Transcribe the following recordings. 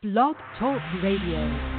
Blog Talk Radio.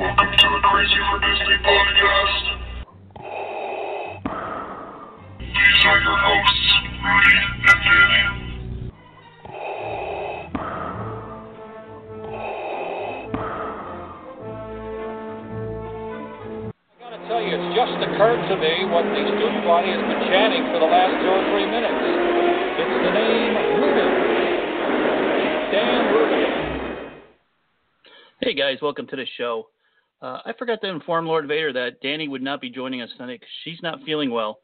Welcome to the Crazy for Disney podcast. These are your hosts, Rudy and. I gotta tell you, it's just occurred to me what the has been chanting for the last two or three minutes. It's the name. Dan. Hey guys, welcome to the show. Uh, I forgot to inform Lord Vader that Danny would not be joining us tonight she's not feeling well.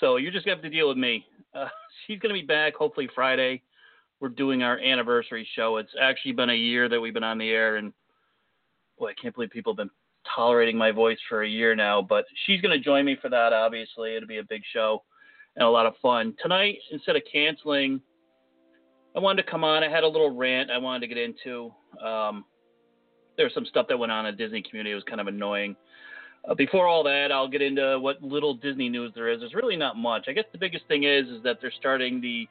So you're just gonna have to deal with me. Uh, she's gonna be back hopefully Friday. We're doing our anniversary show. It's actually been a year that we've been on the air, and boy, I can't believe people have been tolerating my voice for a year now. But she's gonna join me for that. Obviously, it'll be a big show and a lot of fun tonight. Instead of canceling, I wanted to come on. I had a little rant I wanted to get into. Um, there was some stuff that went on in Disney community. It was kind of annoying. Uh, before all that, I'll get into what little Disney news there is. There's really not much. I guess the biggest thing is is that they're starting the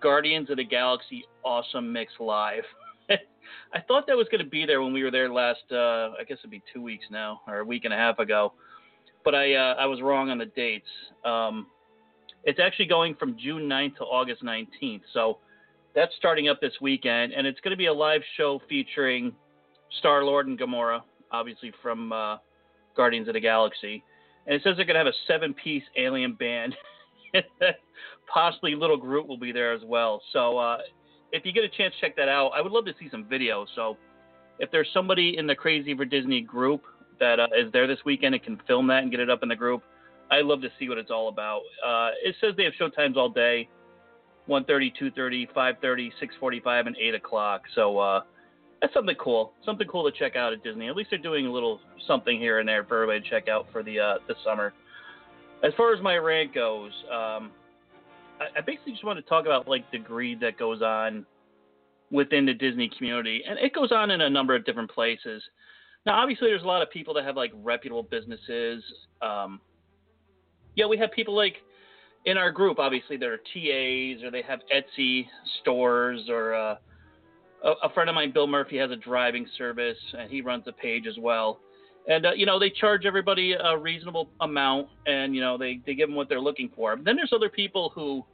Guardians of the Galaxy Awesome Mix live. I thought that was going to be there when we were there last. Uh, I guess it'd be two weeks now or a week and a half ago, but I uh, I was wrong on the dates. Um, it's actually going from June 9th to August 19th. So that's starting up this weekend, and it's going to be a live show featuring Star Lord and Gamora, obviously from uh, Guardians of the Galaxy. And it says they're going to have a seven piece alien band. Possibly Little Groot will be there as well. So uh, if you get a chance, check that out. I would love to see some videos. So if there's somebody in the Crazy for Disney group that uh, is there this weekend and can film that and get it up in the group, I'd love to see what it's all about. Uh, it says they have show times all day 1.30, 2.30, 5.30, 6.45, and 8 o'clock. So uh, that's something cool. Something cool to check out at Disney. At least they're doing a little something here and there for everybody to check out for the uh, the summer. As far as my rant goes, um, I, I basically just want to talk about like the greed that goes on within the Disney community, and it goes on in a number of different places. Now, obviously, there's a lot of people that have like reputable businesses. Um, yeah, we have people like in our group, obviously, there are TAs or they have Etsy stores or. Uh, a, a friend of mine, Bill Murphy, has a driving service, and he runs a page as well. And uh, you know, they charge everybody a reasonable amount, and you know, they they give them what they're looking for. But then there's other people who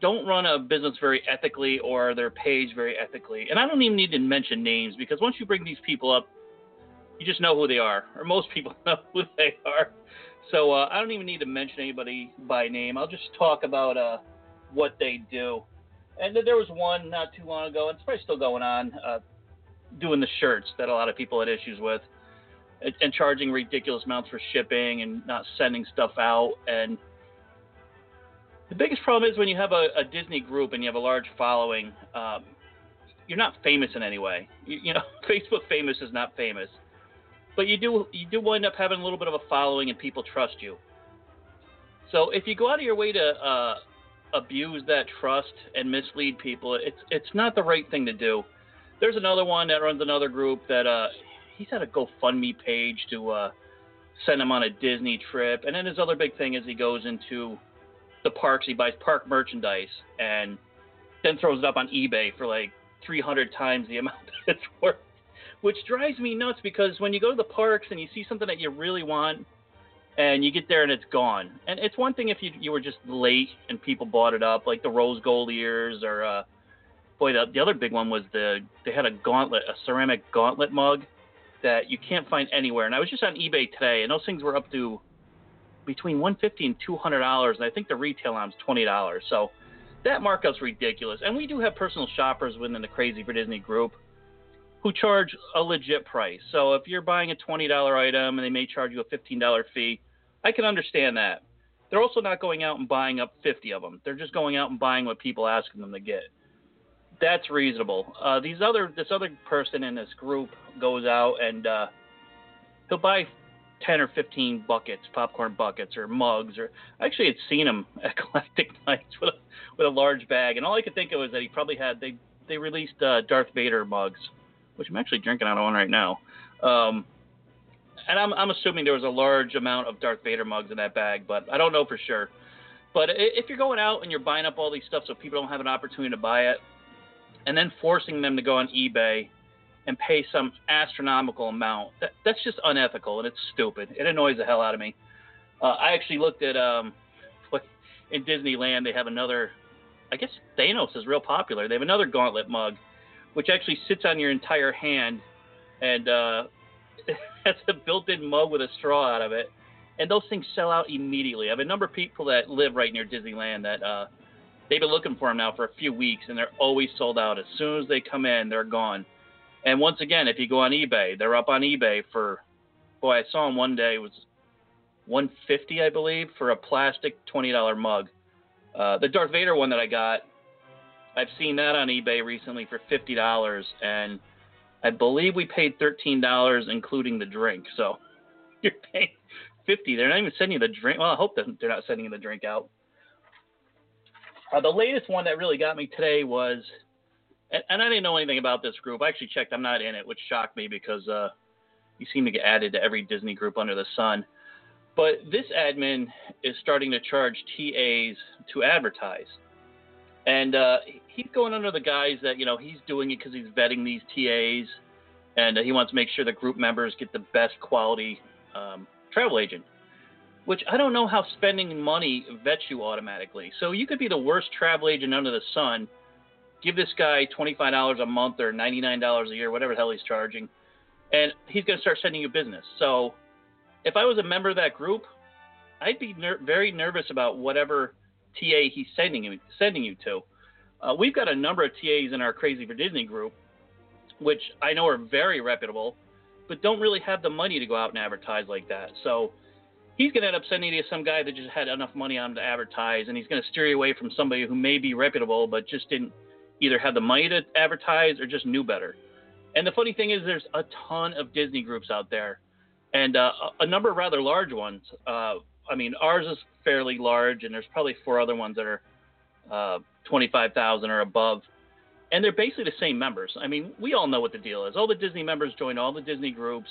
don't run a business very ethically or their page very ethically. And I don't even need to mention names because once you bring these people up, you just know who they are, or most people know who they are. So uh, I don't even need to mention anybody by name. I'll just talk about uh, what they do. And there was one not too long ago, and it's probably still going on, uh, doing the shirts that a lot of people had issues with, and, and charging ridiculous amounts for shipping and not sending stuff out. And the biggest problem is when you have a, a Disney group and you have a large following, um, you're not famous in any way. You, you know, Facebook famous is not famous, but you do you do wind up having a little bit of a following and people trust you. So if you go out of your way to uh, abuse that trust and mislead people, it's it's not the right thing to do. There's another one that runs another group that uh, he's had a GoFundMe page to uh, send him on a Disney trip, and then his other big thing is he goes into the parks, he buys park merchandise, and then throws it up on eBay for like 300 times the amount that it's worth, which drives me nuts because when you go to the parks and you see something that you really want and you get there and it's gone. And it's one thing if you you were just late and people bought it up, like the rose gold ears or uh, boy, the, the other big one was the they had a gauntlet, a ceramic gauntlet mug that you can't find anywhere. And I was just on eBay today, and those things were up to between 150 and 200 dollars, and I think the retail on is 20 dollars. So that markup's ridiculous. And we do have personal shoppers within the Crazy for Disney group who charge a legit price. So if you're buying a $20 item and they may charge you a $15 fee, I can understand that. They're also not going out and buying up 50 of them. They're just going out and buying what people asking them to get. That's reasonable. Uh, these other this other person in this group goes out and uh, he'll buy 10 or 15 buckets, popcorn buckets or mugs. Or I actually had seen him at Galactic Nights with a, with a large bag, and all I could think of was that he probably had they they released uh, Darth Vader mugs, which I'm actually drinking out of one right now. Um, and I'm I'm assuming there was a large amount of Darth Vader mugs in that bag, but I don't know for sure. But if you're going out and you're buying up all these stuff so people don't have an opportunity to buy it, and then forcing them to go on eBay and pay some astronomical amount. That, that's just unethical and it's stupid. It annoys the hell out of me. Uh, I actually looked at um, in Disneyland. They have another. I guess Thanos is real popular. They have another gauntlet mug, which actually sits on your entire hand, and uh, has a built-in mug with a straw out of it. And those things sell out immediately. I have a number of people that live right near Disneyland that uh, they've been looking for them now for a few weeks, and they're always sold out. As soon as they come in, they're gone. And once again, if you go on eBay, they're up on eBay for, boy, I saw them one day it was 150, I believe, for a plastic $20 mug. Uh, the Darth Vader one that I got, I've seen that on eBay recently for $50, and I believe we paid $13, including the drink. So you're paying 50. They're not even sending you the drink. Well, I hope they're not sending you the drink out. Uh, the latest one that really got me today was and, and, I didn't know anything about this group. I actually checked. I'm not in it, which shocked me because uh, you seem to get added to every Disney group under the sun. But this admin is starting to charge TAs to advertise, and uh, he's going under the guise that you know he's doing it because he's vetting these TAs, and uh, he wants to make sure the group members get the best quality um, travel agent. Which I don't know how spending money vets you automatically. So you could be the worst travel agent under the sun give this guy $25 a month or $99 a year, whatever the hell he's charging, and he's going to start sending you business. So if I was a member of that group, I'd be ner- very nervous about whatever TA he's sending you sending you to. Uh, we've got a number of TAs in our Crazy for Disney group, which I know are very reputable, but don't really have the money to go out and advertise like that. So he's going to end up sending you to some guy that just had enough money on him to advertise, and he's going to steer you away from somebody who may be reputable but just didn't either have the money to advertise or just knew better. And the funny thing is, there's a ton of Disney groups out there, and uh, a number of rather large ones. Uh, I mean, ours is fairly large, and there's probably four other ones that are uh, 25,000 or above. And they're basically the same members. I mean, we all know what the deal is. All the Disney members join all the Disney groups,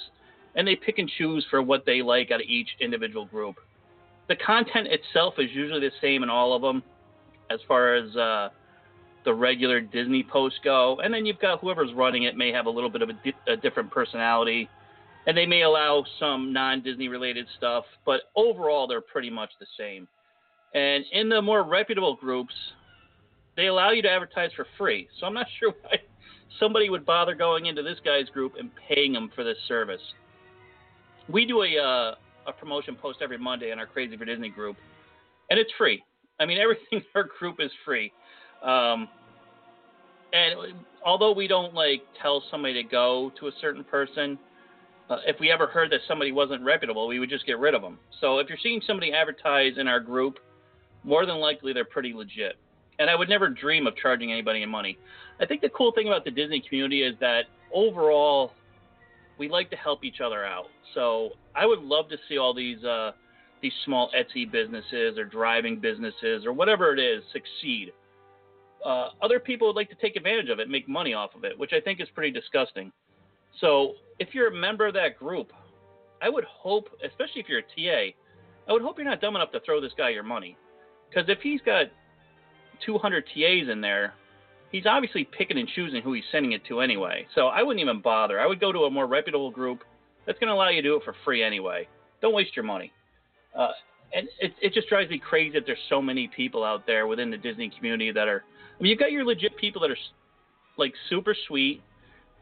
and they pick and choose for what they like out of each individual group. The content itself is usually the same in all of them, as far as uh, the regular Disney posts go, and then you've got whoever's running it may have a little bit of a, di- a different personality, and they may allow some non-Disney related stuff, but overall they're pretty much the same. And in the more reputable groups, they allow you to advertise for free. So I'm not sure why somebody would bother going into this guy's group and paying them for this service. We do a uh, a promotion post every Monday in our Crazy for Disney group, and it's free. I mean, everything in our group is free. Um, and although we don't like tell somebody to go to a certain person, uh, if we ever heard that somebody wasn't reputable, we would just get rid of them. So if you're seeing somebody advertise in our group, more than likely they're pretty legit. And I would never dream of charging anybody any money. I think the cool thing about the Disney community is that overall, we like to help each other out. So I would love to see all these uh, these small Etsy businesses or driving businesses or whatever it is succeed uh, other people would like to take advantage of it, make money off of it, which I think is pretty disgusting. So if you're a member of that group, I would hope, especially if you're a TA, I would hope you're not dumb enough to throw this guy your money. Because if he's got 200 TAs in there, he's obviously picking and choosing who he's sending it to anyway. So I wouldn't even bother. I would go to a more reputable group that's going to allow you to do it for free anyway. Don't waste your money. Uh, and it, it just drives me crazy that there's so many people out there within the Disney community that are – I mean, you've got your legit people that are like super sweet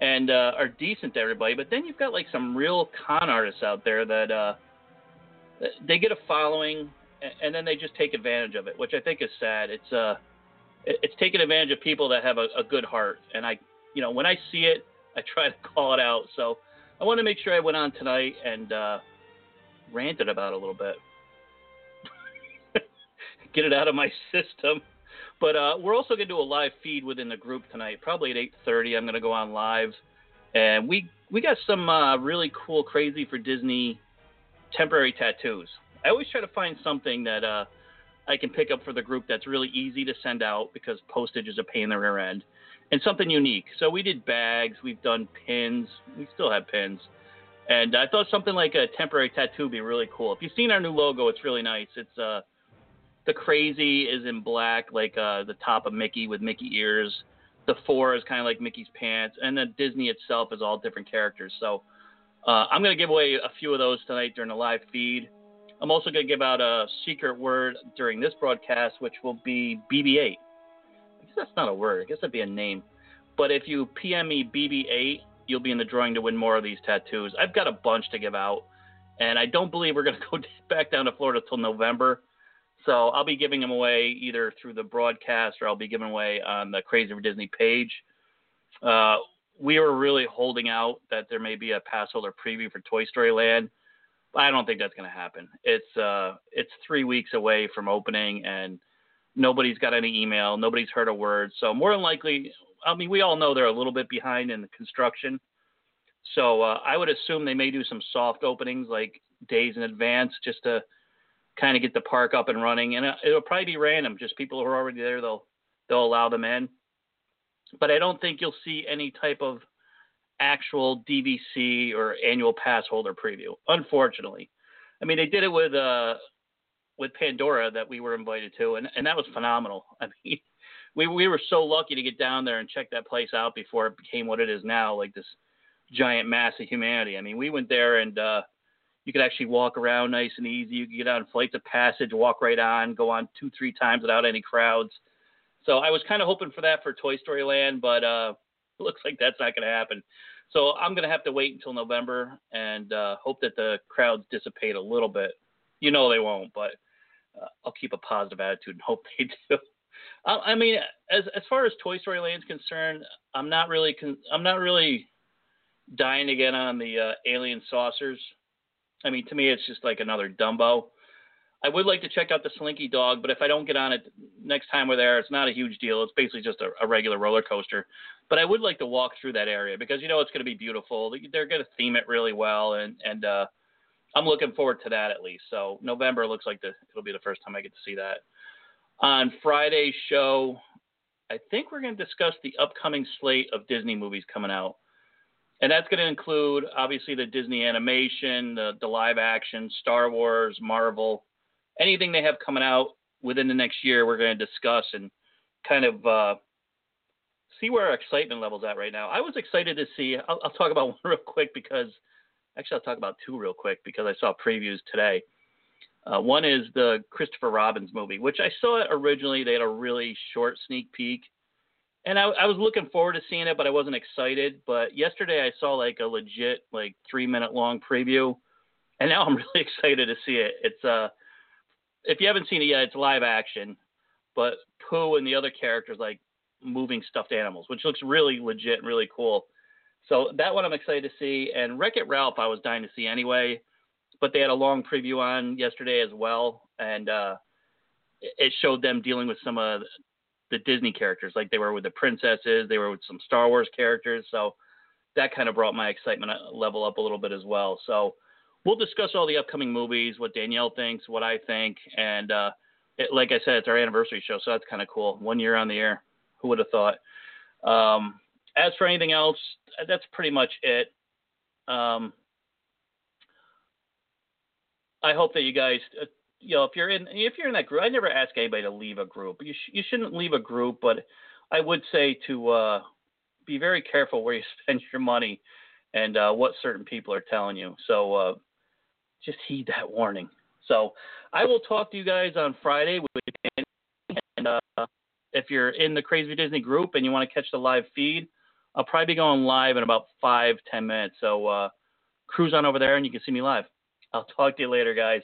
and uh, are decent to everybody. But then you've got like some real con artists out there that uh, they get a following and then they just take advantage of it, which I think is sad. It's uh, it's taking advantage of people that have a, a good heart, and I, you know, when I see it, I try to call it out. So I want to make sure I went on tonight and uh, ranted about it a little bit, get it out of my system. But uh, we're also going to do a live feed within the group tonight, probably at 8:30. I'm going to go on live, and we we got some uh, really cool, crazy for Disney temporary tattoos. I always try to find something that uh, I can pick up for the group that's really easy to send out because postage is a pain in the rear end, and something unique. So we did bags, we've done pins, we still have pins, and I thought something like a temporary tattoo would be really cool. If you've seen our new logo, it's really nice. It's uh the crazy is in black, like uh, the top of Mickey with Mickey ears. The four is kind of like Mickey's pants, and then Disney itself is all different characters. So uh, I'm to give away a few of those tonight during the live feed. I'm also to give out a secret word during this broadcast, which will be BB8. I guess that's not a word. I guess that'd be a name. But if you PM me BB8, you'll be in the drawing to win more of these tattoos. I've got a bunch to give out, and I don't believe we're going to go back down to Florida till November. So I'll be giving them away either through the broadcast or I'll be giving away on the Crazy for Disney page. Uh, we were really holding out that there may be a pass holder preview for Toy Story Land. I don't think that's going to happen. It's uh, it's three weeks away from opening, and nobody's got any email. Nobody's heard a word. So more than likely, I mean, we all know they're a little bit behind in the construction. So uh, I would assume they may do some soft openings, like days in advance, just to kind of get the park up and running. And uh, it'll probably be random, just people who are already there. They'll they'll allow them in. But I don't think you'll see any type of actual DVC or annual pass holder preview. Unfortunately, I mean they did it with uh with Pandora that we were invited to, and and that was phenomenal. I mean. We, we were so lucky to get down there and check that place out before it became what it is now, like this giant mass of humanity. I mean, we went there and uh, you could actually walk around nice and easy. You could get on flights of passage, walk right on, go on two, three times without any crowds. So I was kind of hoping for that for Toy Story Land, but uh, it looks like that's not going to happen. So I'm going to have to wait until November and uh, hope that the crowds dissipate a little bit. You know they won't, but uh, I'll keep a positive attitude and hope they do. I, mean, as as far as Toy Story Land's concerned, I'm not really con- I'm not really dying get on the uh, alien saucers I mean, to me, it's just like another Dumbo. I would like to check out the Slinky Dog, but if I don't get on it next time we're there, it's not a huge deal. It's basically just a, a regular roller coaster. But I would like to walk through that area because you know it's going to be beautiful. They're going to theme it really well, and and uh, I'm looking forward to that at least. So November looks like the, it'll be the first time I get to see that. On Friday's show, I think we're going to discuss the upcoming slate of Disney movies coming out and that's going to include obviously the Disney animation, the, the live action, Star Wars, Marvel, anything they have coming out within the next year. We're going to discuss and kind of uh, see where our excitement level's at right now. I was excited to see. I'll, I'll talk about one real quick because actually I'll talk about two real quick because I saw previews today. Uh, one is the Christopher Robins movie, which I saw it originally. They had a really short sneak peek and I, I was looking forward to seeing it, but I wasn't excited. But yesterday I saw like a legit like three minute long preview, and now I'm really excited to see it. It's uh, if you haven't seen it yet, it's live action, but Pooh and the other characters like moving stuffed animals, which looks really legit and really cool. So that one I'm excited to see. And Wreck It Ralph I was dying to see anyway, but they had a long preview on yesterday as well, and uh, it showed them dealing with some of the Disney characters, like they were with the princesses, they were with some Star Wars characters. So that kind of brought my excitement level up a little bit as well. So we'll discuss all the upcoming movies, what Danielle thinks, what I think, and uh, it, like I said, it's our anniversary show, so that's kind of cool. One year on the air. Who would have thought? Um, as for anything else, that's pretty much it. Um, I hope that you guys uh, you know, if you're in if you're in that group, I never ask anybody to leave a group. You sh- you shouldn't leave a group, but I would say to uh, be very careful where you spend your money and uh, what certain people are telling you. So uh, just heed that warning. So I will talk to you guys on Friday with and uh, if you're in the Crazy Disney group and you want to catch the live feed, I'll probably be going live in about five ten minutes. So uh, cruise on over there and you can see me live. I'll talk to you later, guys.